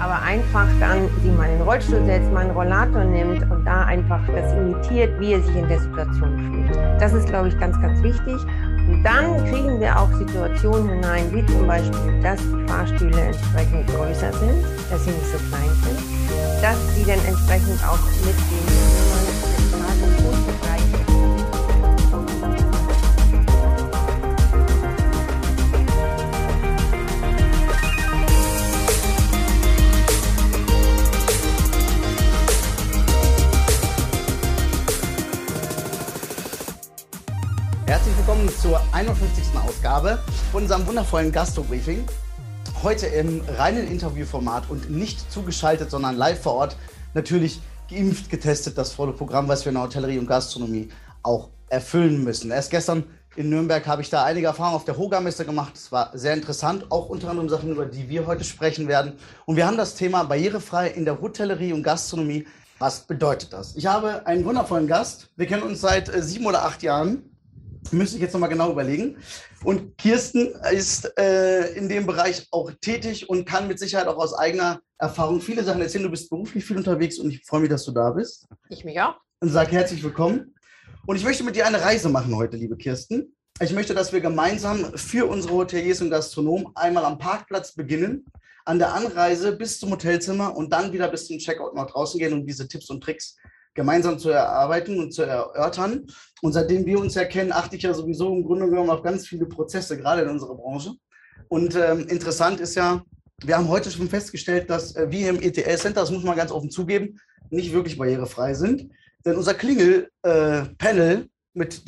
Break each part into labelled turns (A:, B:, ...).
A: aber einfach dann sie mal in den Rollstuhl setzt, mal einen Rollator nimmt und da einfach das imitiert, wie er sich in der Situation fühlt. Das ist, glaube ich, ganz, ganz wichtig. Und dann kriegen wir auch Situationen hinein, wie zum Beispiel, dass die Fahrstühle entsprechend größer sind, dass sie nicht so klein sind, dass sie dann entsprechend auch mit den
B: 51. Ausgabe von unserem wundervollen Gastro-Briefing. Heute im reinen Interviewformat und nicht zugeschaltet, sondern live vor Ort. Natürlich geimpft, getestet, das volle Programm, was wir in der Hotellerie und Gastronomie auch erfüllen müssen. Erst gestern in Nürnberg habe ich da einige Erfahrungen auf der Hoga-Messe gemacht. Es war sehr interessant, auch unter anderem Sachen, über die wir heute sprechen werden. Und wir haben das Thema barrierefrei in der Hotellerie und Gastronomie. Was bedeutet das? Ich habe einen wundervollen Gast. Wir kennen uns seit äh, sieben oder acht Jahren. Müsste ich jetzt nochmal genau überlegen. Und Kirsten ist äh, in dem Bereich auch tätig und kann mit Sicherheit auch aus eigener Erfahrung viele Sachen erzählen. Du bist beruflich viel unterwegs und ich freue mich, dass du da bist.
A: Ich mich auch.
B: Und sage herzlich willkommen. Und ich möchte mit dir eine Reise machen heute, liebe Kirsten. Ich möchte, dass wir gemeinsam für unsere Hoteliers und Gastronomen einmal am Parkplatz beginnen, an der Anreise bis zum Hotelzimmer und dann wieder bis zum Checkout nach draußen gehen und diese Tipps und Tricks gemeinsam zu erarbeiten und zu erörtern. Und seitdem wir uns ja kennen, achte ich ja sowieso im Grunde genommen auf ganz viele Prozesse, gerade in unserer Branche. Und ähm, interessant ist ja, wir haben heute schon festgestellt, dass äh, wir im ETL-Center, das muss man ganz offen zugeben, nicht wirklich barrierefrei sind. Denn unser Klingel-Panel äh, mit,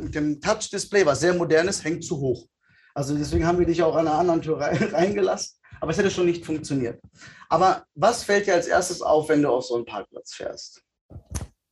B: mit dem Touch-Display, was sehr modern ist, hängt zu hoch. Also deswegen haben wir dich auch an einer anderen Tür reingelassen. Aber es hätte schon nicht funktioniert. Aber was fällt dir als erstes auf, wenn du auf so einen Parkplatz fährst?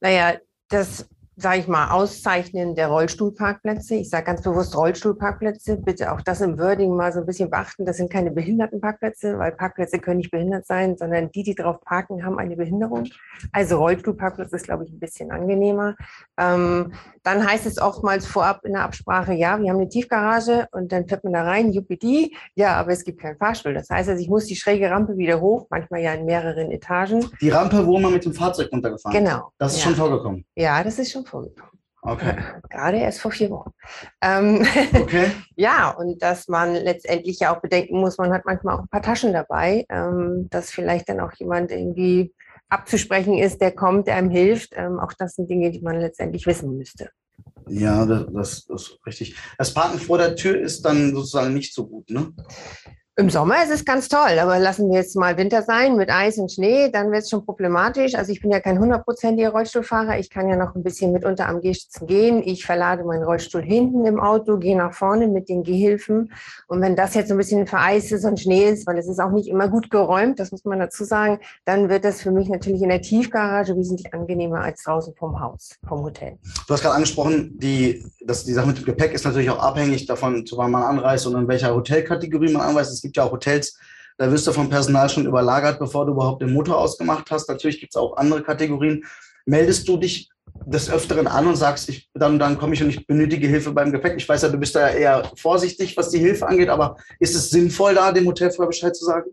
A: Naja, das sage ich mal, Auszeichnen der Rollstuhlparkplätze. Ich sage ganz bewusst Rollstuhlparkplätze. Bitte auch das im Wording mal so ein bisschen beachten. Das sind keine Behindertenparkplätze, weil Parkplätze können nicht behindert sein, sondern die, die drauf parken, haben eine Behinderung. Also Rollstuhlparkplatz ist, glaube ich, ein bisschen angenehmer. Ähm, dann heißt es oftmals vorab in der Absprache, ja, wir haben eine Tiefgarage und dann fährt man da rein, juppidi, ja, aber es gibt keinen Fahrstuhl. Das heißt also, ich muss die schräge Rampe wieder hoch, manchmal ja in mehreren Etagen.
B: Die Rampe, wo man mit dem Fahrzeug runtergefahren
A: ist. Genau.
B: Das ist ja. schon vorgekommen.
A: Ja, das ist schon vorgekommen.
B: Okay.
A: Gerade erst vor vier Wochen. Ähm,
B: okay.
A: ja, und dass man letztendlich ja auch bedenken muss, man hat manchmal auch ein paar Taschen dabei, ähm, dass vielleicht dann auch jemand irgendwie abzusprechen ist, der kommt, der einem hilft. Ähm, auch das sind Dinge, die man letztendlich wissen müsste.
B: Ja, das, das, das ist richtig. Das Parken vor der Tür ist dann sozusagen nicht so gut, ne?
A: Im Sommer ist es ganz toll, aber lassen wir jetzt mal Winter sein mit Eis und Schnee, dann wird es schon problematisch. Also ich bin ja kein hundertprozentiger Rollstuhlfahrer, ich kann ja noch ein bisschen mitunter am Gehstützen gehen. Ich verlade meinen Rollstuhl hinten im Auto, gehe nach vorne mit den Gehhilfen. Und wenn das jetzt ein bisschen vereist ist und Schnee ist, weil es ist auch nicht immer gut geräumt, das muss man dazu sagen, dann wird das für mich natürlich in der Tiefgarage wesentlich angenehmer als draußen vom Haus, vom Hotel.
B: Du hast gerade angesprochen, die, das, die Sache mit dem Gepäck ist natürlich auch abhängig davon, zu wann man anreist und in welcher Hotelkategorie man anreist gibt ja auch Hotels, da wirst du vom Personal schon überlagert, bevor du überhaupt den Motor ausgemacht hast. Natürlich gibt es auch andere Kategorien. Meldest du dich des Öfteren an und sagst, ich, dann, dann komme ich und ich benötige Hilfe beim Gepäck. Ich weiß ja, du bist da eher vorsichtig, was die Hilfe angeht, aber ist es sinnvoll, da dem Hotel vorher Bescheid zu sagen?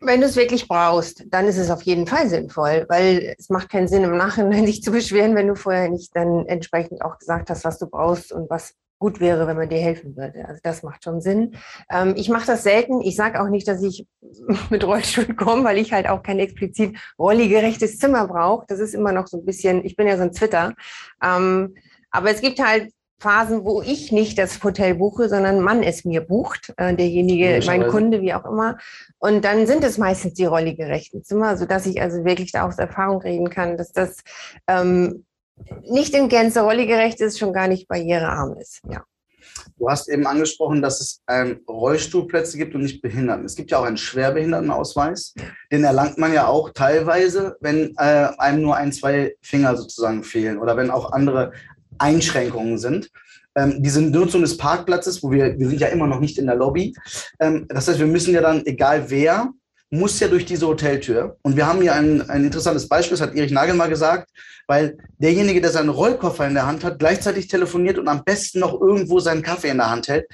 A: Wenn du es wirklich brauchst, dann ist es auf jeden Fall sinnvoll, weil es macht keinen Sinn, im Nachhinein dich zu beschweren, wenn du vorher nicht dann entsprechend auch gesagt hast, was du brauchst und was gut wäre, wenn man dir helfen würde. Also das macht schon Sinn. Ähm, ich mache das selten. Ich sage auch nicht, dass ich mit Rollstuhl komme, weil ich halt auch kein explizit rolligerechtes Zimmer brauche. Das ist immer noch so ein bisschen, ich bin ja so ein Twitter. Ähm, aber es gibt halt Phasen, wo ich nicht das Hotel buche, sondern man es mir bucht, äh, derjenige, mein Kunde, wie auch immer. Und dann sind es meistens die rolligerechten Zimmer, sodass ich also wirklich da aus Erfahrung reden kann, dass das ähm, nicht in Gänze rolligerecht ist, schon gar nicht barrierearm ist. Ja.
B: Du hast eben angesprochen, dass es ähm, Rollstuhlplätze gibt und nicht Behinderten. Es gibt ja auch einen Schwerbehindertenausweis. Den erlangt man ja auch teilweise, wenn äh, einem nur ein, zwei Finger sozusagen fehlen oder wenn auch andere Einschränkungen sind. Ähm, diese Nutzung des Parkplatzes, wo wir, wir sind ja immer noch nicht in der Lobby. Ähm, das heißt, wir müssen ja dann, egal wer, muss ja durch diese Hoteltür. Und wir haben hier ein, ein interessantes Beispiel, das hat Erich Nagel mal gesagt, weil derjenige, der seinen Rollkoffer in der Hand hat, gleichzeitig telefoniert und am besten noch irgendwo seinen Kaffee in der Hand hält,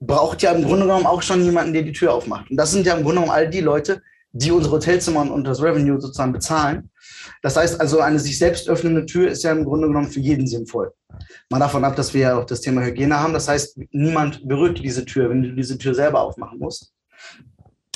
B: braucht ja im Grunde genommen auch schon jemanden, der die Tür aufmacht. Und das sind ja im Grunde genommen all die Leute, die unsere Hotelzimmer und das Revenue sozusagen bezahlen. Das heißt also, eine sich selbst öffnende Tür ist ja im Grunde genommen für jeden sinnvoll. Mal davon ab, dass wir ja auch das Thema Hygiene haben. Das heißt, niemand berührt diese Tür, wenn du diese Tür selber aufmachen musst.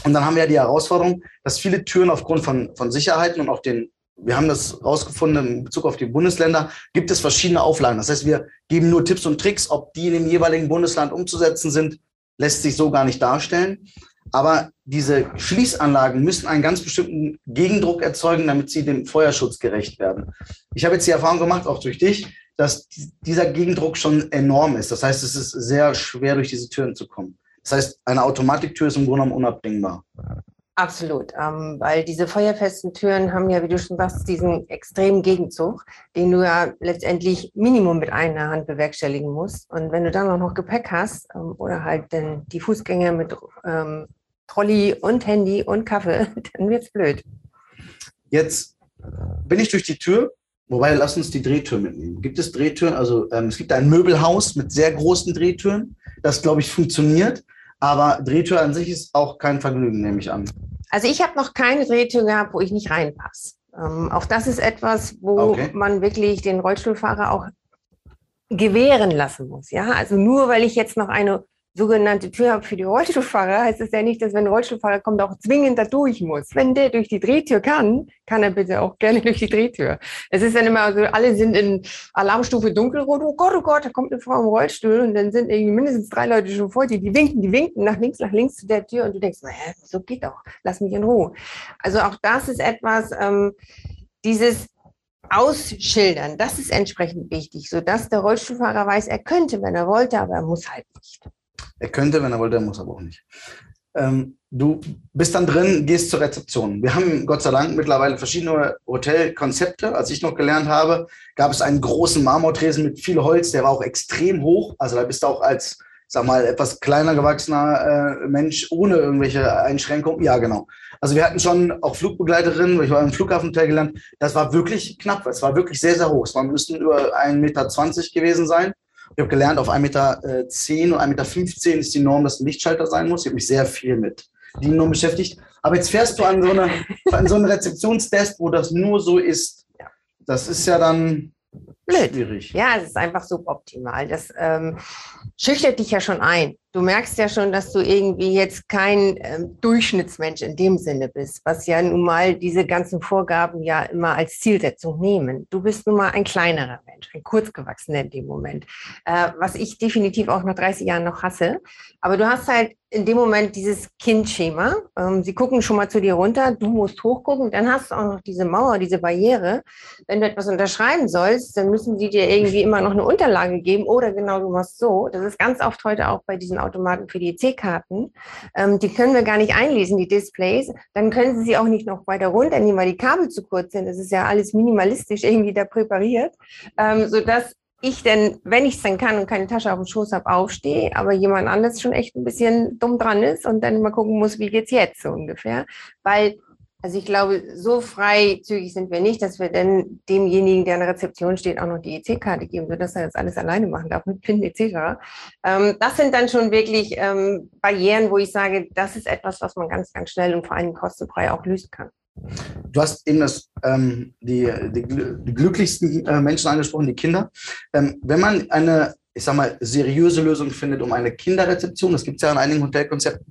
B: Und dann haben wir ja die Herausforderung, dass viele Türen aufgrund von, von Sicherheiten und auch den, wir haben das rausgefunden in Bezug auf die Bundesländer, gibt es verschiedene Auflagen. Das heißt, wir geben nur Tipps und Tricks, ob die in dem jeweiligen Bundesland umzusetzen sind, lässt sich so gar nicht darstellen. Aber diese Schließanlagen müssen einen ganz bestimmten Gegendruck erzeugen, damit sie dem Feuerschutz gerecht werden. Ich habe jetzt die Erfahrung gemacht, auch durch dich, dass dieser Gegendruck schon enorm ist. Das heißt, es ist sehr schwer, durch diese Türen zu kommen. Das heißt, eine Automatiktür ist im Grunde genommen unabdingbar.
A: Absolut, ähm, weil diese feuerfesten Türen haben ja, wie du schon sagst, diesen extremen Gegenzug, den du ja letztendlich Minimum mit einer Hand bewerkstelligen musst. Und wenn du dann auch noch Gepäck hast ähm, oder halt dann die Fußgänger mit ähm, Trolley und Handy und Kaffee, dann wird's blöd.
B: Jetzt bin ich durch die Tür, wobei lass uns die Drehtür mitnehmen. Gibt es Drehtüren? Also ähm, es gibt ein Möbelhaus mit sehr großen Drehtüren, das glaube ich funktioniert. Aber Drehtür an sich ist auch kein Vergnügen, nehme ich an.
A: Also ich habe noch keine Drehtür gehabt, wo ich nicht reinpasse. Ähm, auch das ist etwas, wo okay. man wirklich den Rollstuhlfahrer auch gewähren lassen muss. Ja, also nur weil ich jetzt noch eine sogenannte Tür für die Rollstuhlfahrer, heißt es ja nicht, dass wenn ein Rollstuhlfahrer kommt, auch zwingend da durch muss. Wenn der durch die Drehtür kann, kann er bitte auch gerne durch die Drehtür. Es ist dann immer so, alle sind in Alarmstufe dunkelrot, oh Gott, oh Gott, da kommt eine Frau im Rollstuhl und dann sind irgendwie mindestens drei Leute schon vor dir, die winken, die winken nach links, nach links zu der Tür und du denkst, naja, so geht doch, lass mich in Ruhe. Also auch das ist etwas, ähm, dieses Ausschildern, das ist entsprechend wichtig, sodass der Rollstuhlfahrer weiß, er könnte, wenn er wollte, aber er muss halt nicht.
B: Er könnte, wenn er wollte, er muss aber auch nicht. Ähm, du bist dann drin, gehst zur Rezeption. Wir haben Gott sei Dank mittlerweile verschiedene Hotelkonzepte. Als ich noch gelernt habe, gab es einen großen Marmortresen mit viel Holz, der war auch extrem hoch. Also da bist du auch als, sag mal, etwas kleiner gewachsener äh, Mensch ohne irgendwelche Einschränkungen. Ja, genau. Also wir hatten schon auch Flugbegleiterinnen, ich war im Flughafenhotel gelernt. Das war wirklich knapp. Es war wirklich sehr, sehr hoch. Es müssten über 1,20 Meter gewesen sein. Ich habe gelernt, auf 1,10 Meter und 1,15 Meter ist die Norm, dass ein Lichtschalter sein muss. Ich habe mich sehr viel mit die Norm beschäftigt. Aber jetzt fährst du an so, eine, an so einen Rezeptionstest, wo das nur so ist. Das ist ja dann Blöd. schwierig.
A: Ja, es ist einfach suboptimal. Das ähm, schüchtert dich ja schon ein. Du merkst ja schon, dass du irgendwie jetzt kein ähm, Durchschnittsmensch in dem Sinne bist, was ja nun mal diese ganzen Vorgaben ja immer als Zielsetzung nehmen. Du bist nun mal ein kleinerer Mensch, ein kurzgewachsener in dem Moment, äh, was ich definitiv auch nach 30 Jahren noch hasse. Aber du hast halt in dem Moment dieses Kindschema. Ähm, sie gucken schon mal zu dir runter, du musst hochgucken, dann hast du auch noch diese Mauer, diese Barriere. Wenn du etwas unterschreiben sollst, dann müssen sie dir irgendwie immer noch eine Unterlage geben oder genau du machst so. Das ist ganz oft heute auch bei diesen Automaten für die EC-Karten. Ähm, die können wir gar nicht einlesen, die Displays. Dann können sie sie auch nicht noch weiter runternehmen, weil die Kabel zu kurz sind. Das ist ja alles minimalistisch irgendwie da präpariert, ähm, sodass ich denn, wenn ich es dann kann und keine Tasche auf dem Schoß habe, aufstehe, aber jemand anderes schon echt ein bisschen dumm dran ist und dann mal gucken muss, wie geht's jetzt so ungefähr. Weil, also ich glaube, so freizügig sind wir nicht, dass wir dann demjenigen, der an der Rezeption steht, auch noch die EC-Karte geben, sodass er das alles alleine machen darf mit PIN etc. Ähm, das sind dann schon wirklich ähm, Barrieren, wo ich sage, das ist etwas, was man ganz, ganz schnell und vor allem kostenfrei auch lösen kann.
B: Du hast eben das, ähm, die, die, die, glücklichsten äh, Menschen angesprochen, die Kinder. Ähm, wenn man eine, ich sag mal, seriöse Lösung findet, um eine Kinderrezeption, das gibt es ja in einigen Hotelkonzepten,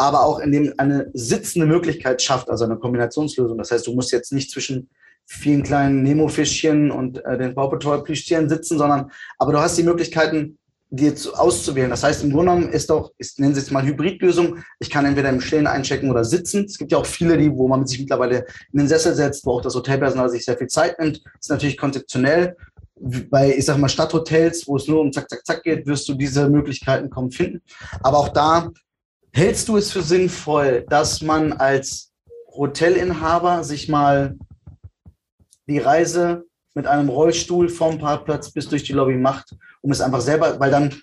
B: aber auch indem eine sitzende Möglichkeit schafft, also eine Kombinationslösung. Das heißt, du musst jetzt nicht zwischen vielen kleinen Nemo-Fischchen und äh, den Paw Patrol-Plüschtieren sitzen, sondern aber du hast die Möglichkeiten, dir zu, auszuwählen. Das heißt, im Grunde genommen ist doch, ist, nennen Sie es mal Hybridlösung. Ich kann entweder im Stehen einchecken oder sitzen. Es gibt ja auch viele, die, wo man sich mittlerweile in den Sessel setzt, wo auch das Hotelpersonal sich sehr viel Zeit nimmt. Das ist natürlich konzeptionell. Bei, ich sag mal, Stadthotels, wo es nur um zack, zack, zack geht, wirst du diese Möglichkeiten kaum finden. Aber auch da hältst du es für sinnvoll, dass man als Hotelinhaber sich mal die Reise mit einem Rollstuhl vom Parkplatz bis durch die Lobby macht, um es einfach selber, weil dann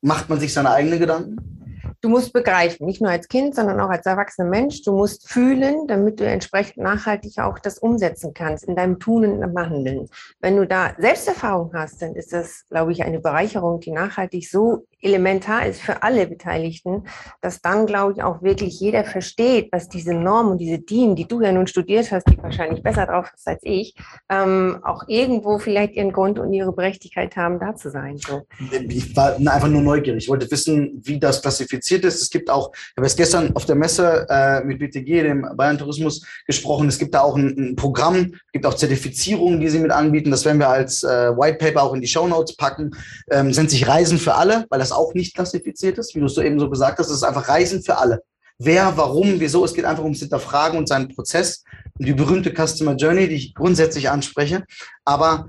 B: macht man sich seine eigenen Gedanken?
A: Du musst begreifen, nicht nur als Kind, sondern auch als erwachsener Mensch. Du musst fühlen, damit du entsprechend nachhaltig auch das umsetzen kannst in deinem Tun und im Handeln. Wenn du da Selbsterfahrung hast, dann ist das, glaube ich, eine Bereicherung, die nachhaltig so elementar ist für alle Beteiligten, dass dann, glaube ich, auch wirklich jeder versteht, was diese Normen und diese DIN, die du ja nun studiert hast, die wahrscheinlich besser drauf ist als ich, ähm, auch irgendwo vielleicht ihren Grund und ihre Berechtigkeit haben, da zu sein. So.
B: Ich war einfach nur neugierig. Ich wollte wissen, wie das klassifiziert ist. Es gibt auch, ich habe jetzt gestern auf der Messe äh, mit BTG, dem Bayern Tourismus, gesprochen. Es gibt da auch ein, ein Programm, gibt auch Zertifizierungen, die sie mit anbieten. Das werden wir als äh, White Paper auch in die Show Notes packen. Ähm, sind sich Reisen für alle, weil das auch nicht klassifiziert ist, wie du es so eben so gesagt hast. Es ist einfach Reisen für alle. Wer, warum, wieso. Es geht einfach ums Hinterfragen und seinen Prozess. Und die berühmte Customer Journey, die ich grundsätzlich anspreche. Aber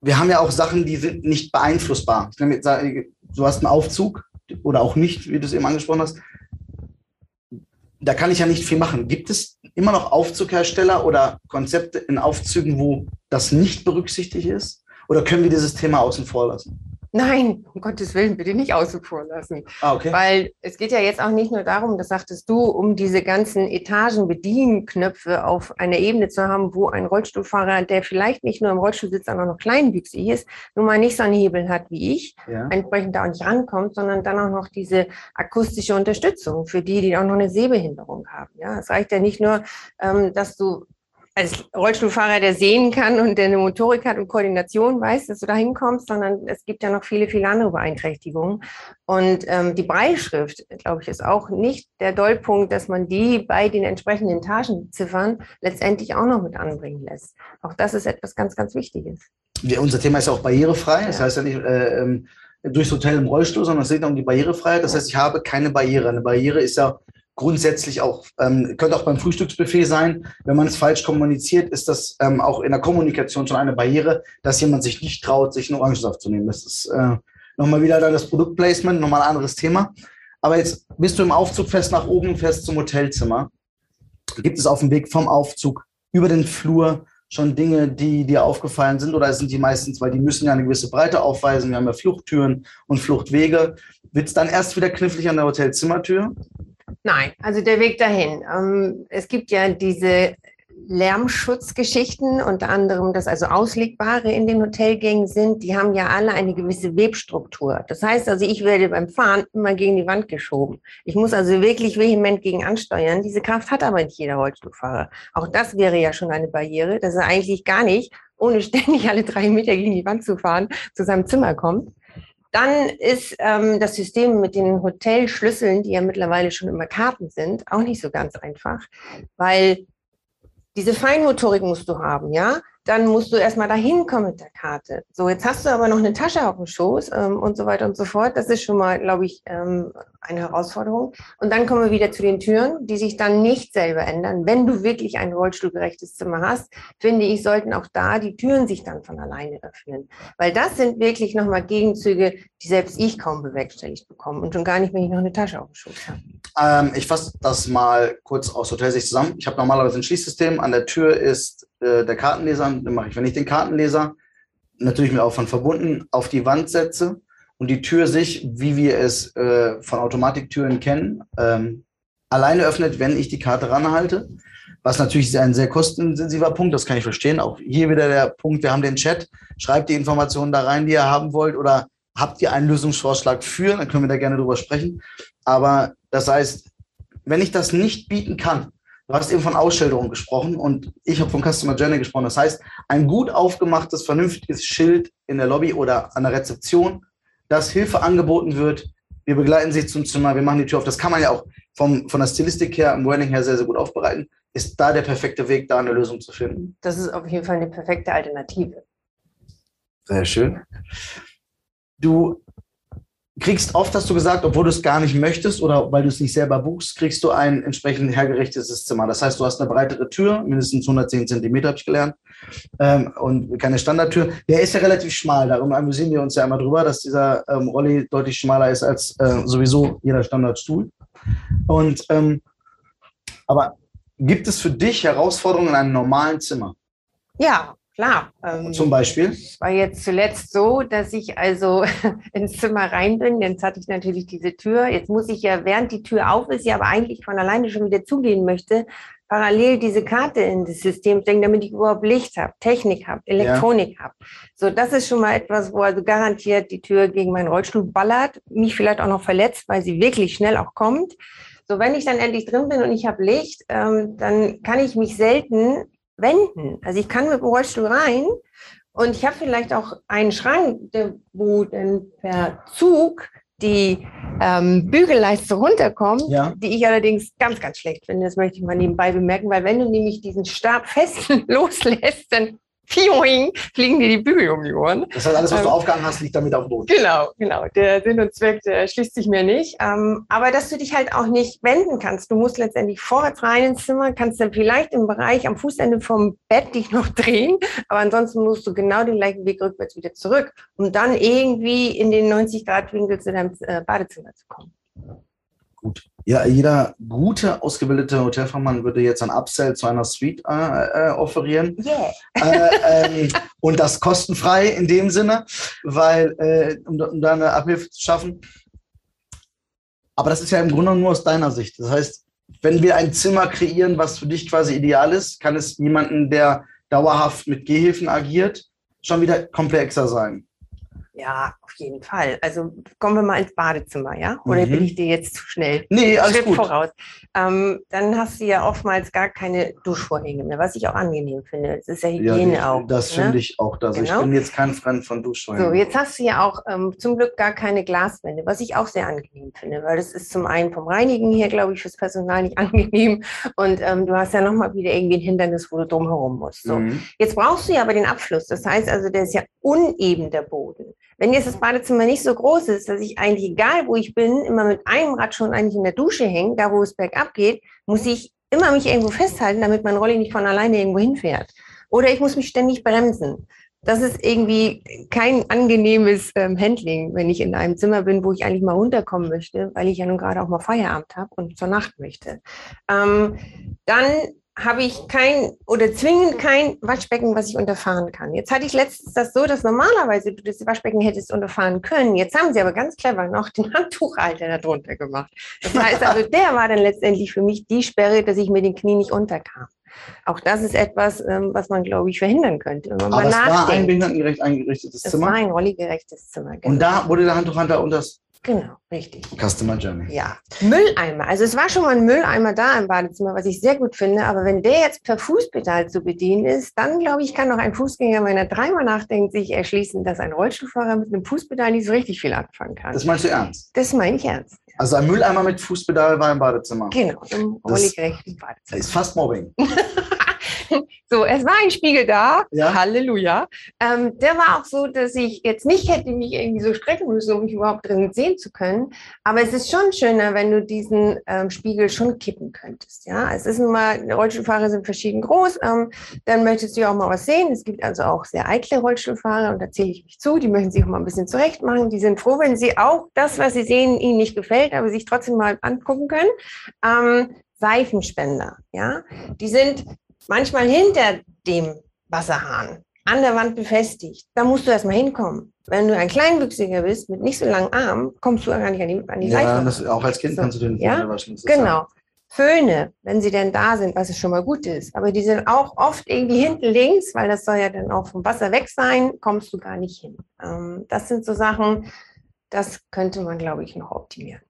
B: wir haben ja auch Sachen, die sind nicht beeinflussbar. Du hast einen Aufzug oder auch nicht, wie du es eben angesprochen hast. Da kann ich ja nicht viel machen. Gibt es immer noch Aufzughersteller oder Konzepte in Aufzügen, wo das nicht berücksichtigt ist? Oder können wir dieses Thema außen vor lassen?
A: Nein, um Gottes Willen, bitte nicht außen vor lassen. Ah, okay. Weil es geht ja jetzt auch nicht nur darum, das sagtest du, um diese ganzen Etagenbedienknöpfe auf einer Ebene zu haben, wo ein Rollstuhlfahrer, der vielleicht nicht nur im Rollstuhl sitzt, sondern noch kleinwüchsig ist, nun mal nicht so einen Hebel hat wie ich, ja. entsprechend da auch nicht rankommt, sondern dann auch noch diese akustische Unterstützung für die, die auch noch eine Sehbehinderung haben. Ja, es reicht ja nicht nur, ähm, dass du als Rollstuhlfahrer, der sehen kann und der eine Motorik hat und Koordination weiß, dass du da hinkommst, sondern es gibt ja noch viele, viele andere Beeinträchtigungen. Und ähm, die Breitschrift, glaube ich, ist auch nicht der Dollpunkt, dass man die bei den entsprechenden Etagenziffern letztendlich auch noch mit anbringen lässt. Auch das ist etwas ganz, ganz Wichtiges.
B: Ja, unser Thema ist auch barrierefrei. Ja. Das heißt ja nicht äh, ähm, durchs Hotel im Rollstuhl, sondern es geht um die Barrierefreiheit. Das heißt, ich habe keine Barriere. Eine Barriere ist ja grundsätzlich auch, ähm, könnte auch beim Frühstücksbuffet sein. Wenn man es falsch kommuniziert, ist das ähm, auch in der Kommunikation schon eine Barriere, dass jemand sich nicht traut, sich einen Orangensaft zu nehmen. Das ist äh, nochmal wieder dann das Produktplacement, nochmal ein anderes Thema. Aber jetzt bist du im Aufzug fest nach oben, fest zum Hotelzimmer. Gibt es auf dem Weg vom Aufzug über den Flur schon Dinge, die dir aufgefallen sind oder sind die meistens, weil die müssen ja eine gewisse Breite aufweisen, wir haben ja Fluchttüren und Fluchtwege. Wird es dann erst wieder knifflig an der Hotelzimmertür?
A: Nein, also der Weg dahin. Ähm, es gibt ja diese Lärmschutzgeschichten, unter anderem das also Auslegbare in den Hotelgängen sind, die haben ja alle eine gewisse Webstruktur. Das heißt also, ich werde beim Fahren immer gegen die Wand geschoben. Ich muss also wirklich vehement gegen ansteuern. Diese Kraft hat aber nicht jeder Rollstuhlfahrer. Auch das wäre ja schon eine Barriere, dass er eigentlich gar nicht, ohne ständig alle drei Meter gegen die Wand zu fahren, zu seinem Zimmer kommt. Dann ist ähm, das System mit den Hotelschlüsseln, die ja mittlerweile schon immer Karten sind, auch nicht so ganz einfach, weil diese Feinmotorik musst du haben, ja dann musst du erstmal dahin kommen mit der Karte. So, jetzt hast du aber noch eine Tasche auf dem Schoß ähm, und so weiter und so fort. Das ist schon mal, glaube ich, ähm, eine Herausforderung. Und dann kommen wir wieder zu den Türen, die sich dann nicht selber ändern. Wenn du wirklich ein rollstuhlgerechtes Zimmer hast, finde ich, sollten auch da die Türen sich dann von alleine öffnen. Weil das sind wirklich nochmal Gegenzüge, die selbst ich kaum bewerkstelligt bekomme. Und schon gar nicht, wenn ich noch eine Tasche auf dem Schoß habe.
B: Ähm, ich fasse das mal kurz aus Hotelsicht zusammen. Ich habe normalerweise ein Schließsystem. An der Tür ist äh, der Kartenleser, dann mache ich, wenn ich den Kartenleser natürlich mit Aufwand verbunden, auf die Wand setze und die Tür sich, wie wir es äh, von Automatiktüren kennen, ähm, alleine öffnet, wenn ich die Karte ranhalte. Was natürlich ein sehr kostenintensiver Punkt, das kann ich verstehen. Auch hier wieder der Punkt, wir haben den Chat, schreibt die Informationen da rein, die ihr haben wollt oder habt ihr einen Lösungsvorschlag für, dann können wir da gerne drüber sprechen. Aber das heißt, wenn ich das nicht bieten kann, Du hast eben von Ausschilderung gesprochen und ich habe von Customer Journey gesprochen. Das heißt, ein gut aufgemachtes, vernünftiges Schild in der Lobby oder an der Rezeption, dass Hilfe angeboten wird. Wir begleiten Sie zum Zimmer, wir machen die Tür auf. Das kann man ja auch vom, von der Stilistik her, im Branding her sehr, sehr gut aufbereiten. Ist da der perfekte Weg, da eine Lösung zu finden?
A: Das ist auf jeden Fall eine perfekte Alternative.
B: Sehr schön. Du kriegst oft, hast du gesagt, obwohl du es gar nicht möchtest oder weil du es nicht selber buchst, kriegst du ein entsprechend hergerichtetes Zimmer. Das heißt, du hast eine breitere Tür, mindestens 110 Zentimeter habe ich gelernt, ähm, und keine Standardtür. Der ist ja relativ schmal, darum amüsieren wir uns ja immer drüber, dass dieser ähm, Rolli deutlich schmaler ist als äh, sowieso jeder Standardstuhl. Und ähm, aber gibt es für dich Herausforderungen in einem normalen Zimmer?
A: Ja, Klar.
B: Ähm, Zum Beispiel?
A: Es war jetzt zuletzt so, dass ich also ins Zimmer rein bin. Jetzt hatte ich natürlich diese Tür. Jetzt muss ich ja, während die Tür auf ist, ja aber eigentlich von alleine schon wieder zugehen möchte, parallel diese Karte in das System stecken, damit ich überhaupt Licht habe, Technik habe, Elektronik ja. habe. So, das ist schon mal etwas, wo also garantiert die Tür gegen meinen Rollstuhl ballert, mich vielleicht auch noch verletzt, weil sie wirklich schnell auch kommt. So, wenn ich dann endlich drin bin und ich habe Licht, ähm, dann kann ich mich selten wenden. Also ich kann mit dem Rollstuhl rein und ich habe vielleicht auch einen Schrank, wo dann per Zug die ähm, Bügelleiste runterkommt, ja. die ich allerdings ganz, ganz schlecht finde. Das möchte ich mal nebenbei bemerken, weil wenn du nämlich diesen Stab fest loslässt, dann Fioing, fliegen dir die Bügel um die Ohren.
B: Das heißt, alles, was du ähm, aufgehangen hast, liegt damit auf dem Boden.
A: Genau, genau. Der Sinn und Zweck, der schließt sich mir nicht. Ähm, aber dass du dich halt auch nicht wenden kannst. Du musst letztendlich vorwärts rein ins Zimmer, kannst dann vielleicht im Bereich am Fußende vom Bett dich noch drehen, aber ansonsten musst du genau den gleichen Weg rückwärts wieder zurück, um dann irgendwie in den 90-Grad-Winkel zu deinem äh, Badezimmer zu kommen.
B: Gut. Ja, jeder gute, ausgebildete Hotelfachmann würde jetzt ein Upsell zu einer Suite äh, äh, offerieren. Yeah. Äh, ähm, und das kostenfrei in dem Sinne, weil, äh, um, um da eine Abhilfe zu schaffen. Aber das ist ja im Grunde nur aus deiner Sicht. Das heißt, wenn wir ein Zimmer kreieren, was für dich quasi ideal ist, kann es jemanden, der dauerhaft mit Gehhilfen agiert, schon wieder komplexer sein.
A: Ja, auf jeden Fall. Also kommen wir mal ins Badezimmer, ja? Oder mhm. bin ich dir jetzt zu schnell?
B: Nee, alles Schritt gut.
A: voraus. Ähm, dann hast du ja oftmals gar keine Duschvorhänge mehr, was ich auch angenehm finde. Das ist ja Hygiene ja,
B: auch. Das ne? finde ich auch. Also genau. ich bin jetzt kein Freund von Duschvorhängen.
A: So, jetzt hast du ja auch ähm, zum Glück gar keine Glaswände, was ich auch sehr angenehm finde, weil das ist zum einen vom Reinigen her, glaube ich, fürs Personal nicht angenehm und ähm, du hast ja nochmal wieder irgendwie ein Hindernis, wo du drumherum musst. So. Mhm. Jetzt brauchst du ja aber den Abfluss. Das heißt also, der ist ja uneben der Boden. Wenn jetzt das Badezimmer nicht so groß ist, dass ich eigentlich, egal wo ich bin, immer mit einem Rad schon eigentlich in der Dusche hänge, da wo es bergab geht, muss ich immer mich irgendwo festhalten, damit mein Rolli nicht von alleine irgendwo hinfährt. Oder ich muss mich ständig bremsen. Das ist irgendwie kein angenehmes ähm, Handling, wenn ich in einem Zimmer bin, wo ich eigentlich mal runterkommen möchte, weil ich ja nun gerade auch mal Feierabend habe und zur Nacht möchte. Ähm, dann habe ich kein oder zwingend kein Waschbecken, was ich unterfahren kann. Jetzt hatte ich letztens das so, dass normalerweise du das Waschbecken hättest unterfahren können. Jetzt haben sie aber ganz clever noch den Handtuchhalter darunter gemacht. Das heißt also, der war dann letztendlich für mich die Sperre, dass ich mit den Knien nicht unterkam. Auch das ist etwas, ähm, was man, glaube ich, verhindern könnte.
B: Wenn man aber es war ein behindertengerecht eingerichtetes Zimmer?
A: Es war ein rolligerechtes Zimmer.
B: Genau. Und da wurde der Handtuchhalter unter das
A: Genau, richtig.
B: Customer Journey.
A: Ja. Mülleimer. Also es war schon mal ein Mülleimer da im Badezimmer, was ich sehr gut finde. Aber wenn der jetzt per Fußpedal zu bedienen ist, dann glaube ich, kann noch ein Fußgänger, wenn er dreimal nachdenkt, sich erschließen, dass ein Rollstuhlfahrer mit einem Fußpedal nicht so richtig viel anfangen kann.
B: Das meinst du ernst?
A: Das meine ich ernst.
B: Also ein Mülleimer mit Fußpedal war im Badezimmer.
A: Genau, im rolliggerechten
B: Badezimmer. Das ist fast Mobbing.
A: So, es war ein Spiegel da. Ja. Halleluja. Ähm, der war auch so, dass ich jetzt nicht hätte mich irgendwie so strecken müssen, um mich überhaupt drin sehen zu können. Aber es ist schon schöner, wenn du diesen ähm, Spiegel schon kippen könntest. Ja, es ist nun mal, Rollstuhlfahrer sind verschieden groß. Ähm, dann möchtest du ja auch mal was sehen. Es gibt also auch sehr eitle Rollstuhlfahrer und da zähle ich mich zu. Die möchten sich auch mal ein bisschen zurecht machen. Die sind froh, wenn sie auch das, was sie sehen, ihnen nicht gefällt, aber sich trotzdem mal angucken können. Ähm, Seifenspender, ja, die sind manchmal hinter dem Wasserhahn an der Wand befestigt. Da musst du erstmal hinkommen. Wenn du ein Kleinwüchsiger bist mit nicht so langen Armen, kommst du gar nicht an die, an die
B: Ja, das, auch als Kind so. kannst du den
A: ja? waschen. Genau. Föhne, wenn sie denn da sind, was es schon mal gut ist. Aber die sind auch oft irgendwie hinten links, weil das soll ja dann auch vom Wasser weg sein, kommst du gar nicht hin. Ähm, das sind so Sachen, das könnte man, glaube ich, noch optimieren.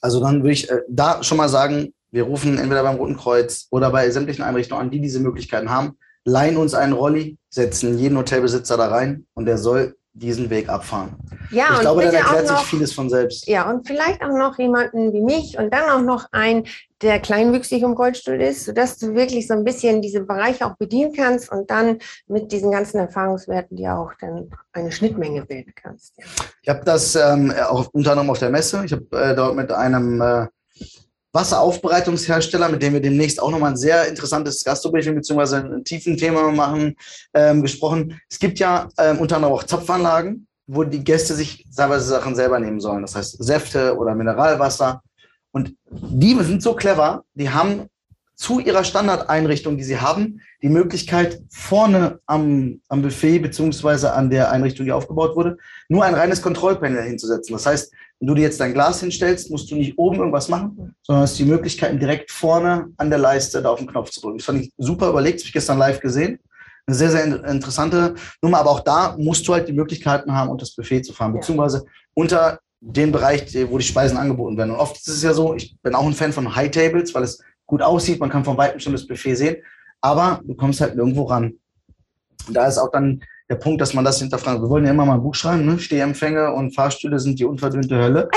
B: Also dann würde ich äh, da schon mal sagen, wir rufen entweder beim Roten Kreuz oder bei sämtlichen Einrichtungen an, die diese Möglichkeiten haben, leihen uns einen Rolli, setzen jeden Hotelbesitzer da rein und der soll diesen Weg abfahren. Ja, ich glaube, dann erklärt noch, sich vieles von selbst.
A: Ja, und vielleicht auch noch jemanden wie mich und dann auch noch ein, der kleinwüchsig im Rollstuhl ist, sodass du wirklich so ein bisschen diese Bereiche auch bedienen kannst und dann mit diesen ganzen Erfahrungswerten dir auch dann eine Schnittmenge bilden kannst. Ja.
B: Ich habe das ähm, auch unter anderem auf der Messe. Ich habe äh, dort mit einem äh, Wasseraufbereitungshersteller, mit dem wir demnächst auch nochmal ein sehr interessantes Gastrobriefing bzw. ein tiefen Thema machen, ähm, gesprochen. Es gibt ja ähm, unter anderem auch Zapfanlagen, wo die Gäste sich teilweise Sachen selber nehmen sollen. Das heißt Säfte oder Mineralwasser. Und die sind so clever, die haben zu ihrer Standardeinrichtung, die sie haben, die Möglichkeit, vorne am, am Buffet beziehungsweise an der Einrichtung, die aufgebaut wurde, nur ein reines Kontrollpanel hinzusetzen. Das heißt, wenn du dir jetzt dein Glas hinstellst, musst du nicht oben irgendwas machen, sondern hast die Möglichkeit, direkt vorne an der Leiste da auf den Knopf zu drücken. Das fand ich super überlegt, das habe ich gestern live gesehen. Eine sehr, sehr interessante Nummer, aber auch da musst du halt die Möglichkeiten haben, unter das Buffet zu fahren, beziehungsweise unter den Bereich, wo die Speisen angeboten werden. Und oft ist es ja so, ich bin auch ein Fan von High Tables, weil es gut aussieht, man kann von weitem schon das Buffet sehen, aber du kommst halt nirgendwo ran. Und da ist auch dann der Punkt, dass man das hinterfragt. Wir wollen ja immer mal ein Buch schreiben, ne? Stehempfänge und Fahrstühle sind die unverdünnte Hölle.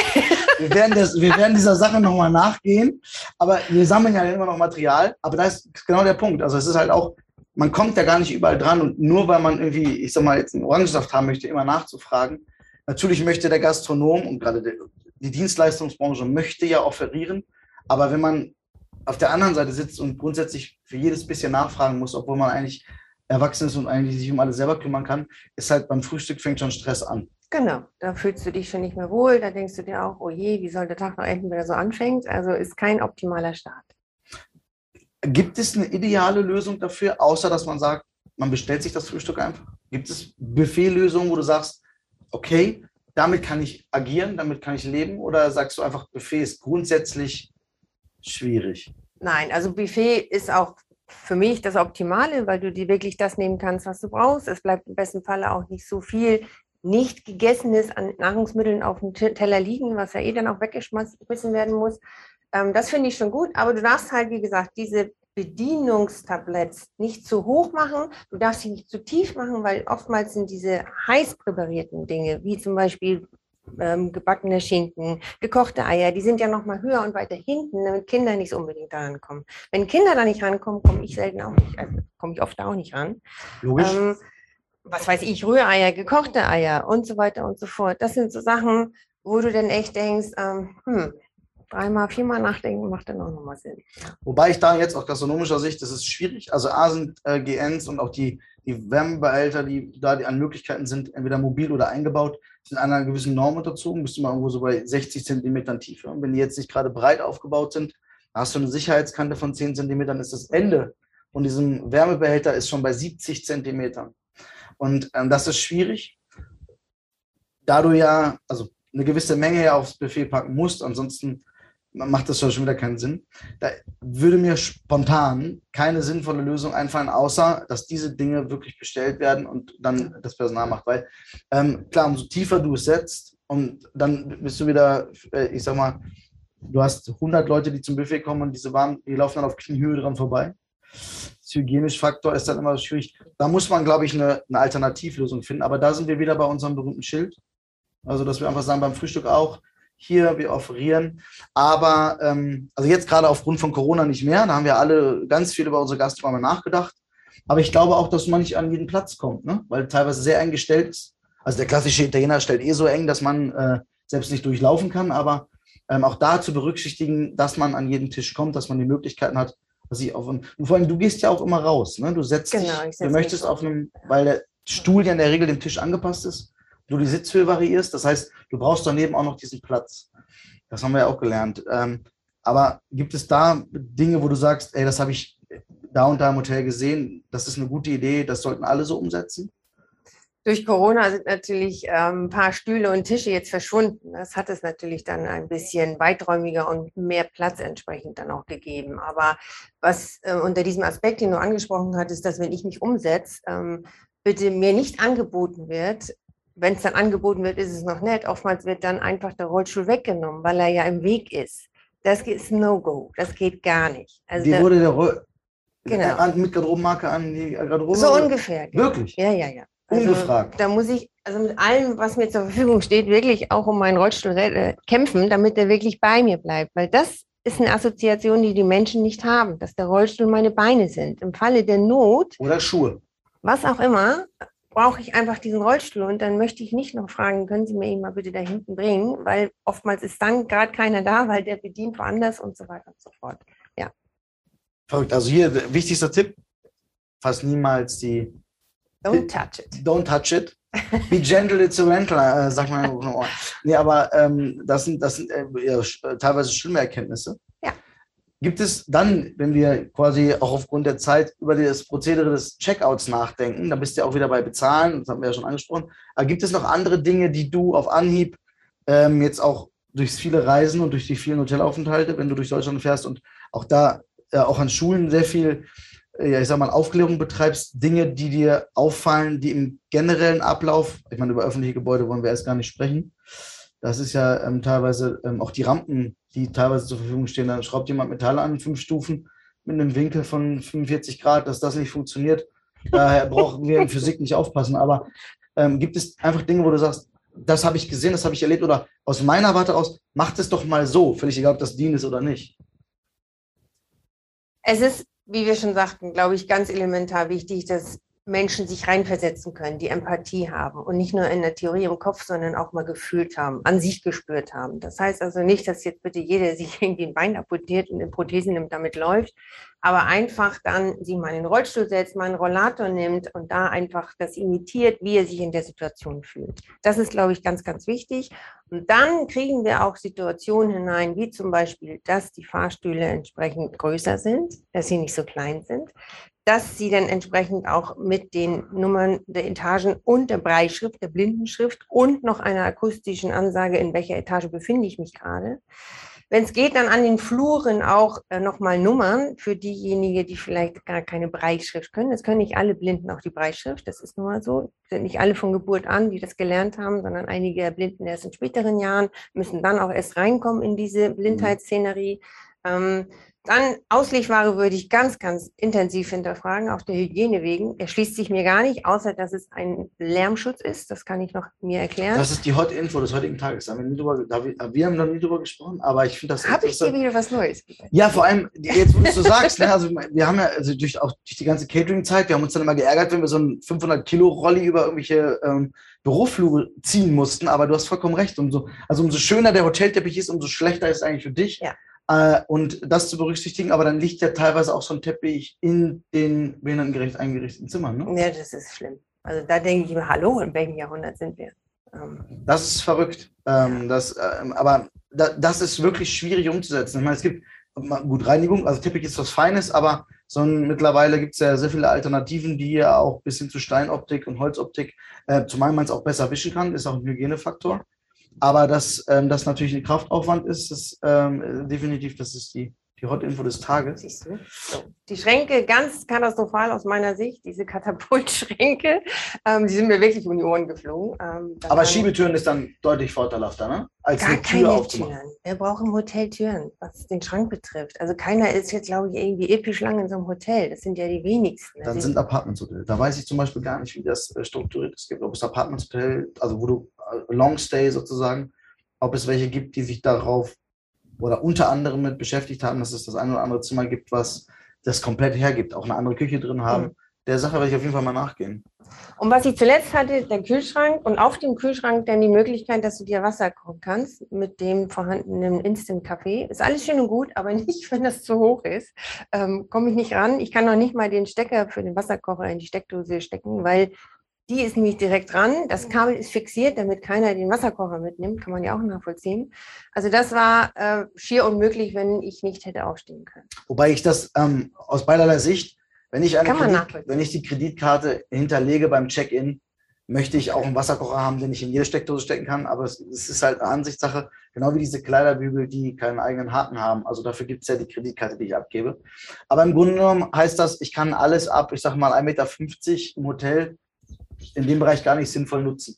B: Wir werden, das, wir werden dieser Sache nochmal nachgehen, aber wir sammeln ja immer noch Material. Aber da ist genau der Punkt. Also es ist halt auch, man kommt ja gar nicht überall dran und nur weil man irgendwie, ich sag mal, jetzt einen Orangensaft haben möchte, immer nachzufragen. Natürlich möchte der Gastronom und gerade die Dienstleistungsbranche möchte ja offerieren, aber wenn man auf der anderen Seite sitzt und grundsätzlich für jedes bisschen nachfragen muss, obwohl man eigentlich erwachsen ist und eigentlich sich um alles selber kümmern kann, ist halt beim Frühstück fängt schon Stress an.
A: Genau, da fühlst du dich schon nicht mehr wohl, da denkst du dir auch, oh je, wie soll der Tag noch enden, wenn er so anfängt? Also ist kein optimaler Start.
B: Gibt es eine ideale Lösung dafür, außer dass man sagt, man bestellt sich das Frühstück einfach? Gibt es Buffetlösungen, wo du sagst, okay, damit kann ich agieren, damit kann ich leben? Oder sagst du einfach, Buffet ist grundsätzlich schwierig?
A: Nein, also Buffet ist auch für mich das Optimale, weil du dir wirklich das nehmen kannst, was du brauchst. Es bleibt im besten Falle auch nicht so viel nicht gegessenes an Nahrungsmitteln auf dem Teller liegen, was ja eh dann auch weggeschmissen werden muss. Ähm, das finde ich schon gut, aber du darfst halt, wie gesagt, diese Bedienungstabletts nicht zu hoch machen. Du darfst sie nicht zu tief machen, weil oftmals sind diese heiß präparierten Dinge, wie zum Beispiel ähm, gebackene Schinken, gekochte Eier, die sind ja noch mal höher und weiter hinten, damit Kinder nicht unbedingt da rankommen. Wenn Kinder da nicht rankommen, komme ich selten auch nicht, also komme ich oft auch nicht ran. Logisch. Ähm, was weiß ich, Rühreier, gekochte Eier und so weiter und so fort. Das sind so Sachen, wo du dann echt denkst, ähm, hm, dreimal, viermal nachdenken macht dann auch nochmal Sinn.
B: Wobei ich da jetzt aus gastronomischer Sicht, das ist schwierig. Also A sind äh, GNs und auch die die Wärmebehälter, die da die an Möglichkeiten sind, entweder mobil oder eingebaut, sind einer gewissen Norm unterzogen, bist du mal irgendwo so bei 60 Zentimetern Tiefe. Und wenn die jetzt nicht gerade breit aufgebaut sind, hast du eine Sicherheitskante von 10 Zentimetern, ist das Ende von diesem Wärmebehälter ist schon bei 70 Zentimetern. Und ähm, das ist schwierig, da du ja, also eine gewisse Menge ja aufs Buffet packen musst, ansonsten macht das schon wieder keinen Sinn. Da würde mir spontan keine sinnvolle Lösung einfallen, außer dass diese Dinge wirklich bestellt werden und dann das Personal macht. Weil ähm, klar, umso tiefer du es setzt und dann bist du wieder, äh, ich sag mal, du hast 100 Leute, die zum Buffet kommen und diese Waren, die laufen dann auf Kniehöhe dran vorbei. Das hygienische Faktor ist dann immer schwierig. Da muss man, glaube ich, eine, eine Alternativlösung finden. Aber da sind wir wieder bei unserem berühmten Schild. Also, dass wir einfach sagen, beim Frühstück auch, hier, wir offerieren. Aber ähm, also jetzt gerade aufgrund von Corona nicht mehr. Da haben wir alle ganz viel über unsere Gastronomie nachgedacht. Aber ich glaube auch, dass man nicht an jeden Platz kommt, ne? weil teilweise sehr eng gestellt ist. Also der klassische Italiener stellt eh so eng, dass man äh, selbst nicht durchlaufen kann. Aber ähm, auch da zu berücksichtigen, dass man an jeden Tisch kommt, dass man die Möglichkeiten hat, dass ich auf und vor allem du gehst ja auch immer raus, ne? Du setzt genau, dich, du möchtest auf einem, weil der Stuhl ja in der Regel dem Tisch angepasst ist du die Sitzhöhe variierst. Das heißt, du brauchst daneben auch noch diesen Platz. Das haben wir ja auch gelernt. Ähm, aber gibt es da Dinge, wo du sagst, ey, das habe ich da und da im Hotel gesehen, das ist eine gute Idee, das sollten alle so umsetzen?
A: Durch Corona sind natürlich ähm, ein paar Stühle und Tische jetzt verschwunden. Das hat es natürlich dann ein bisschen weiträumiger und mehr Platz entsprechend dann auch gegeben. Aber was äh, unter diesem Aspekt, den du angesprochen hattest, dass wenn ich mich umsetze, ähm, bitte mir nicht angeboten wird, wenn es dann angeboten wird, ist es noch nett. Oftmals wird dann einfach der Rollstuhl weggenommen, weil er ja im Weg ist. Das ist No-Go. Das geht gar nicht.
B: Also Wie wurde der Roll genau. mit Garderobenmarke an die Garderobe?
A: So ungefähr.
B: Genau. Wirklich?
A: Ja, ja, ja.
B: Also, Ungefragt.
A: Da muss ich, also mit allem, was mir zur Verfügung steht, wirklich auch um meinen Rollstuhl äh, kämpfen, damit er wirklich bei mir bleibt. Weil das ist eine Assoziation, die die Menschen nicht haben, dass der Rollstuhl meine Beine sind. Im Falle der Not.
B: Oder Schuhe.
A: Was auch immer, brauche ich einfach diesen Rollstuhl und dann möchte ich nicht noch fragen, können Sie mir ihn mal bitte da hinten bringen, weil oftmals ist dann gerade keiner da, weil der bedient woanders und so weiter und so fort. Ja.
B: Verrückt. Also hier wichtigster Tipp: Fass niemals die.
A: Don't touch it.
B: Don't touch it. Be gentle, it's a rental, äh, sagt man. nee, aber ähm, das sind, das sind äh, ja, teilweise schlimme Erkenntnisse. Gibt es dann, wenn wir quasi auch aufgrund der Zeit über das Prozedere des Checkouts nachdenken, dann bist du ja auch wieder bei Bezahlen, das haben wir ja schon angesprochen, aber gibt es noch andere Dinge, die du auf Anhieb ähm, jetzt auch durch viele Reisen und durch die vielen Hotelaufenthalte, wenn du durch Deutschland fährst und auch da, äh, auch an Schulen sehr viel, äh, ja, ich sag mal, Aufklärung betreibst, Dinge, die dir auffallen, die im generellen Ablauf, ich meine, über öffentliche Gebäude wollen wir erst gar nicht sprechen, das ist ja ähm, teilweise ähm, auch die Rampen, die teilweise zur Verfügung stehen. Dann schraubt jemand Metall an, fünf Stufen mit einem Winkel von 45 Grad, dass das nicht funktioniert. Daher brauchen wir in Physik nicht aufpassen. Aber ähm, gibt es einfach Dinge, wo du sagst, das habe ich gesehen, das habe ich erlebt oder aus meiner Warte aus, macht es doch mal so, völlig egal, ob das Dien ist oder nicht.
A: Es ist, wie wir schon sagten, glaube ich, ganz elementar wichtig, dass Menschen sich reinversetzen können, die Empathie haben und nicht nur in der Theorie im Kopf, sondern auch mal gefühlt haben, an sich gespürt haben. Das heißt also nicht, dass jetzt bitte jeder sich irgendwie ein Bein amputiert und eine Prothese nimmt, damit läuft, aber einfach dann sich mal in den Rollstuhl setzt, mal einen Rollator nimmt und da einfach das imitiert, wie er sich in der Situation fühlt. Das ist, glaube ich, ganz, ganz wichtig. Und dann kriegen wir auch Situationen hinein, wie zum Beispiel, dass die Fahrstühle entsprechend größer sind, dass sie nicht so klein sind, dass sie dann entsprechend auch mit den Nummern der Etagen und der Breitschrift, der Blindenschrift und noch einer akustischen Ansage, in welcher Etage befinde ich mich gerade. Wenn es geht, dann an den Fluren auch äh, nochmal Nummern für diejenigen, die vielleicht gar keine Breitschrift können. Das können nicht alle Blinden auch die Breitschrift, das ist nun mal so. Sind nicht alle von Geburt an, die das gelernt haben, sondern einige Blinden erst in späteren Jahren, müssen dann auch erst reinkommen in diese mhm. Blindheitsszenerie. Ähm, dann Auslegware würde ich ganz, ganz intensiv hinterfragen, auch der Hygiene wegen. Er schließt sich mir gar nicht, außer dass es ein Lärmschutz ist. Das kann ich noch mir erklären.
B: Das ist die Hot Info des heutigen Tages. Haben wir, nie drüber, wir haben noch nie drüber gesprochen, aber ich finde das.
A: Habe ich dir wieder was Neues
B: gesagt? Ja, vor allem, jetzt, wo du es so sagst, ne, also wir haben ja also durch, auch durch die ganze Catering-Zeit, wir haben uns dann immer geärgert, wenn wir so einen 500-Kilo-Rolli über irgendwelche ähm, Büroflure ziehen mussten, aber du hast vollkommen recht. Umso, also umso schöner der Hotelteppich ist, umso schlechter ist es eigentlich für dich. Ja äh, und das zu berücksichtigen, aber dann liegt ja teilweise auch so ein Teppich in den behindertengerecht eingerichteten Zimmern. Ne?
A: Ja, das ist schlimm. Also da denke ich mir, hallo, in welchem Jahrhundert sind wir?
B: Ähm. Das ist verrückt. Ähm, das, ähm, aber da, das ist wirklich schwierig umzusetzen. Ich meine, es gibt gut Reinigung, also Teppich ist was Feines, aber so ein, mittlerweile gibt es ja sehr viele Alternativen, die ja auch bis hin zu Steinoptik und Holzoptik, äh, zumal man es auch besser wischen kann, ist auch ein Hygienefaktor. Aber dass ähm, das natürlich ein Kraftaufwand ist, ist ähm, definitiv, das ist die, die Hot-Info des Tages. Siehst du?
A: So. Die Schränke ganz katastrophal aus meiner Sicht, diese Katapultschränke, ähm, die sind mir wirklich um die Ohren geflogen. Ähm,
B: Aber Schiebetüren ist dann deutlich vorteilhafter, ne?
A: Als gar eine Tür keine aufzumachen. Türen. Wir brauchen Hoteltüren, was den Schrank betrifft. Also keiner ist jetzt, glaube ich, irgendwie episch lang in so einem Hotel. Das sind ja die wenigsten.
B: Dann also sind Apartments Hotel. Da weiß ich zum Beispiel gar nicht, wie das äh, strukturiert ist. Ob es Apartments Hotel, also wo du äh, Long Stay sozusagen, ob es welche gibt, die sich darauf oder unter anderem mit beschäftigt haben, dass es das ein oder andere Zimmer gibt, was das komplett hergibt, auch eine andere Küche drin haben. Mhm. Der Sache werde ich auf jeden Fall mal nachgehen.
A: Und was ich zuletzt hatte, der Kühlschrank und auf dem Kühlschrank dann die Möglichkeit, dass du dir Wasser kochen kannst mit dem vorhandenen Instant-Kaffee. Ist alles schön und gut, aber nicht, wenn das zu hoch ist. Ähm, Komme ich nicht ran. Ich kann noch nicht mal den Stecker für den Wasserkocher in die Steckdose stecken, weil die ist nämlich direkt dran. Das Kabel ist fixiert, damit keiner den Wasserkocher mitnimmt. Kann man ja auch nachvollziehen. Also das war äh, schier unmöglich, wenn ich nicht hätte aufstehen können.
B: Wobei ich das ähm, aus beiderlei Sicht, wenn ich, eine Kredit, wenn ich die Kreditkarte hinterlege beim Check-in, möchte ich auch einen Wasserkocher haben, den ich in jede Steckdose stecken kann. Aber es, es ist halt eine Ansichtssache, genau wie diese Kleiderbügel, die keinen eigenen Haken haben. Also dafür gibt es ja die Kreditkarte, die ich abgebe. Aber im Grunde genommen heißt das, ich kann alles ab, ich sage mal 1,50 Meter im Hotel in dem Bereich gar nicht sinnvoll nutzen.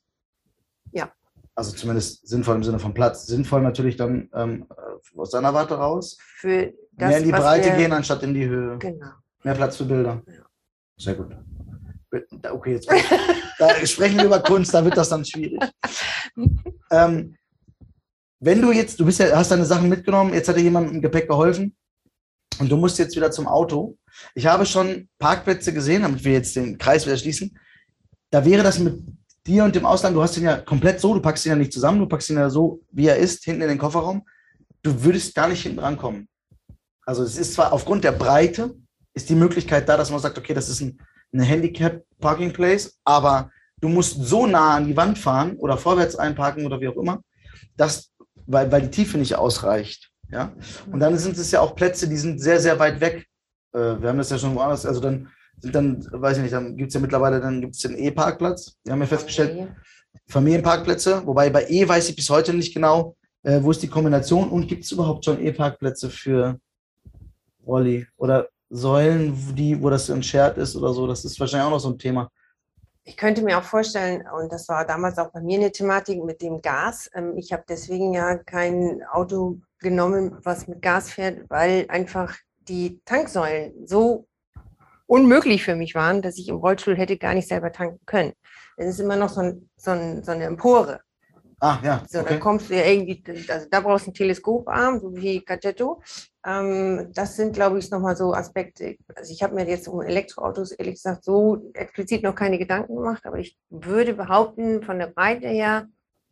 A: Ja.
B: Also zumindest sinnvoll im Sinne von Platz. Sinnvoll natürlich dann ähm, aus seiner Warte raus.
A: Für
B: das, Mehr in die Breite wir, gehen, anstatt in die Höhe.
A: Genau.
B: Mehr Platz für Bilder. Ja. Sehr gut. Okay, jetzt da sprechen wir über Kunst, da wird das dann schwierig. ähm, wenn du jetzt, du bist ja, hast deine Sachen mitgenommen, jetzt hat dir jemand im Gepäck geholfen und du musst jetzt wieder zum Auto. Ich habe schon Parkplätze gesehen, damit wir jetzt den Kreis wieder schließen, da wäre das mit dir und dem Ausland, du hast ihn ja komplett so, du packst ihn ja nicht zusammen, du packst ihn ja so, wie er ist, hinten in den Kofferraum. Du würdest gar nicht hinten rankommen. Also es ist zwar aufgrund der Breite, ist die Möglichkeit da, dass man sagt, okay, das ist ein, eine Handicap-Parking-Place, aber du musst so nah an die Wand fahren oder vorwärts einparken oder wie auch immer, dass, weil, weil die Tiefe nicht ausreicht. Ja? Und dann sind es ja auch Plätze, die sind sehr, sehr weit weg. Äh, wir haben das ja schon woanders, also dann dann, weiß ich nicht, dann gibt es ja mittlerweile, dann gibt es den E-Parkplatz. Wir haben ja festgestellt, Familienparkplätze, wobei bei E weiß ich bis heute nicht genau, äh, wo ist die Kombination und gibt es überhaupt schon E-Parkplätze für Rolli oder Säulen, die, wo das entschert ist oder so? Das ist wahrscheinlich auch noch so ein Thema.
A: Ich könnte mir auch vorstellen, und das war damals auch bei mir eine Thematik mit dem Gas. Ähm, ich habe deswegen ja kein Auto genommen, was mit Gas fährt, weil einfach die Tanksäulen so unmöglich für mich waren, dass ich im Rollstuhl hätte gar nicht selber tanken können. Es ist immer noch so, ein, so, ein, so eine Empore.
B: Ah, ja.
A: So, okay. dann kommst du ja irgendwie, also da brauchst du einen Teleskoparm, so wie Gadgetto. Ähm, das sind, glaube ich, nochmal so Aspekte. Also ich habe mir jetzt um Elektroautos ehrlich gesagt so explizit noch keine Gedanken gemacht, aber ich würde behaupten, von der Breite her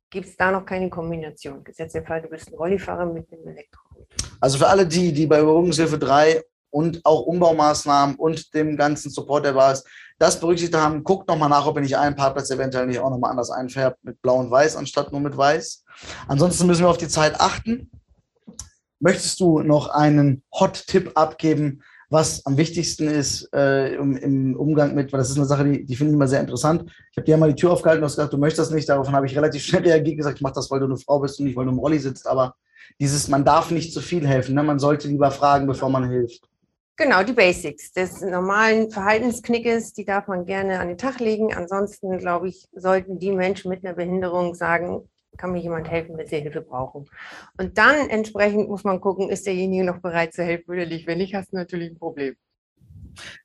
A: gibt es da noch keine Kombination. Gesetzt der Fall, du bist ein Rollifahrer mit einem Elektroauto.
B: Also für alle die, die bei Überwachungshilfe 3 und auch Umbaumaßnahmen und dem ganzen Support, der war ist, das berücksichtigt haben, guckt nochmal nach, ob ihr nicht einen Parkplatz eventuell nicht auch nochmal anders einfärbt mit blau und weiß anstatt nur mit weiß. Ansonsten müssen wir auf die Zeit achten. Möchtest du noch einen Hot-Tipp abgeben, was am wichtigsten ist äh, im, im, Umgang mit, weil das ist eine Sache, die, die finde ich immer sehr interessant. Ich habe dir mal die Tür aufgehalten und hast gesagt, du möchtest das nicht. Daraufhin habe ich relativ schnell reagiert gesagt, ich mache das, weil du eine Frau bist und nicht, weil du im Rolli sitzt. Aber dieses, man darf nicht zu viel helfen. Ne? Man sollte lieber fragen, bevor man hilft.
A: Genau, die Basics des normalen Verhaltensknickes, die darf man gerne an den Tag legen. Ansonsten, glaube ich, sollten die Menschen mit einer Behinderung sagen, kann mir jemand helfen, wenn sie Hilfe brauchen. Und dann entsprechend muss man gucken, ist derjenige noch bereit zu helfen oder nicht. Wenn nicht, hast du natürlich ein Problem.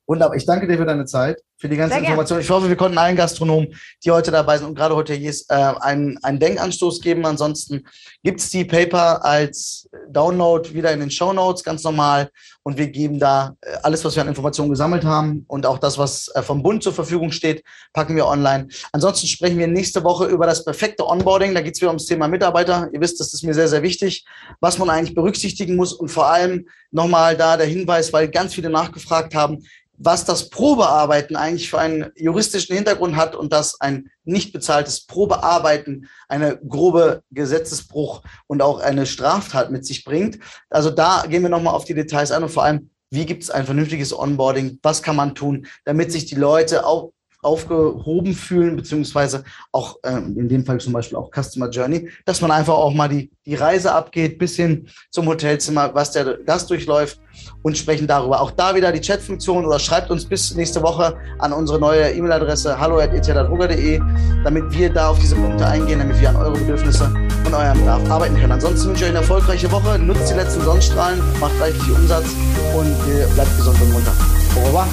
B: Wunderbar. Ich danke dir für deine Zeit, für die ganze Information. Ich hoffe, wir konnten allen Gastronomen, die heute dabei sind und gerade Hoteliers, äh, einen, einen Denkanstoß geben. Ansonsten gibt es die Paper als Download wieder in den Show Notes, ganz normal. Und wir geben da äh, alles, was wir an Informationen gesammelt haben und auch das, was äh, vom Bund zur Verfügung steht, packen wir online. Ansonsten sprechen wir nächste Woche über das perfekte Onboarding. Da geht es wieder ums Thema Mitarbeiter. Ihr wisst, das ist mir sehr, sehr wichtig, was man eigentlich berücksichtigen muss und vor allem nochmal da der Hinweis, weil ganz viele nachgefragt haben, was das Probearbeiten eigentlich für einen juristischen Hintergrund hat und dass ein nicht bezahltes Probearbeiten eine grobe Gesetzesbruch und auch eine Straftat mit sich bringt. Also da gehen wir nochmal auf die Details ein und vor allem, wie gibt es ein vernünftiges Onboarding? Was kann man tun, damit sich die Leute auch aufgehoben fühlen, beziehungsweise auch ähm, in dem Fall zum Beispiel auch Customer Journey, dass man einfach auch mal die, die Reise abgeht, bis hin zum Hotelzimmer, was der Gast durchläuft und sprechen darüber. Auch da wieder die Chatfunktion oder schreibt uns bis nächste Woche an unsere neue E-Mail-Adresse hallo.etladroger.de, damit wir da auf diese Punkte eingehen, damit wir an eure Bedürfnisse und eurem Bedarf arbeiten können. Ansonsten wünsche ich euch eine erfolgreiche Woche, nutzt die letzten Sonnenstrahlen, macht reichlich Umsatz und bleibt gesund und munter. Au revoir.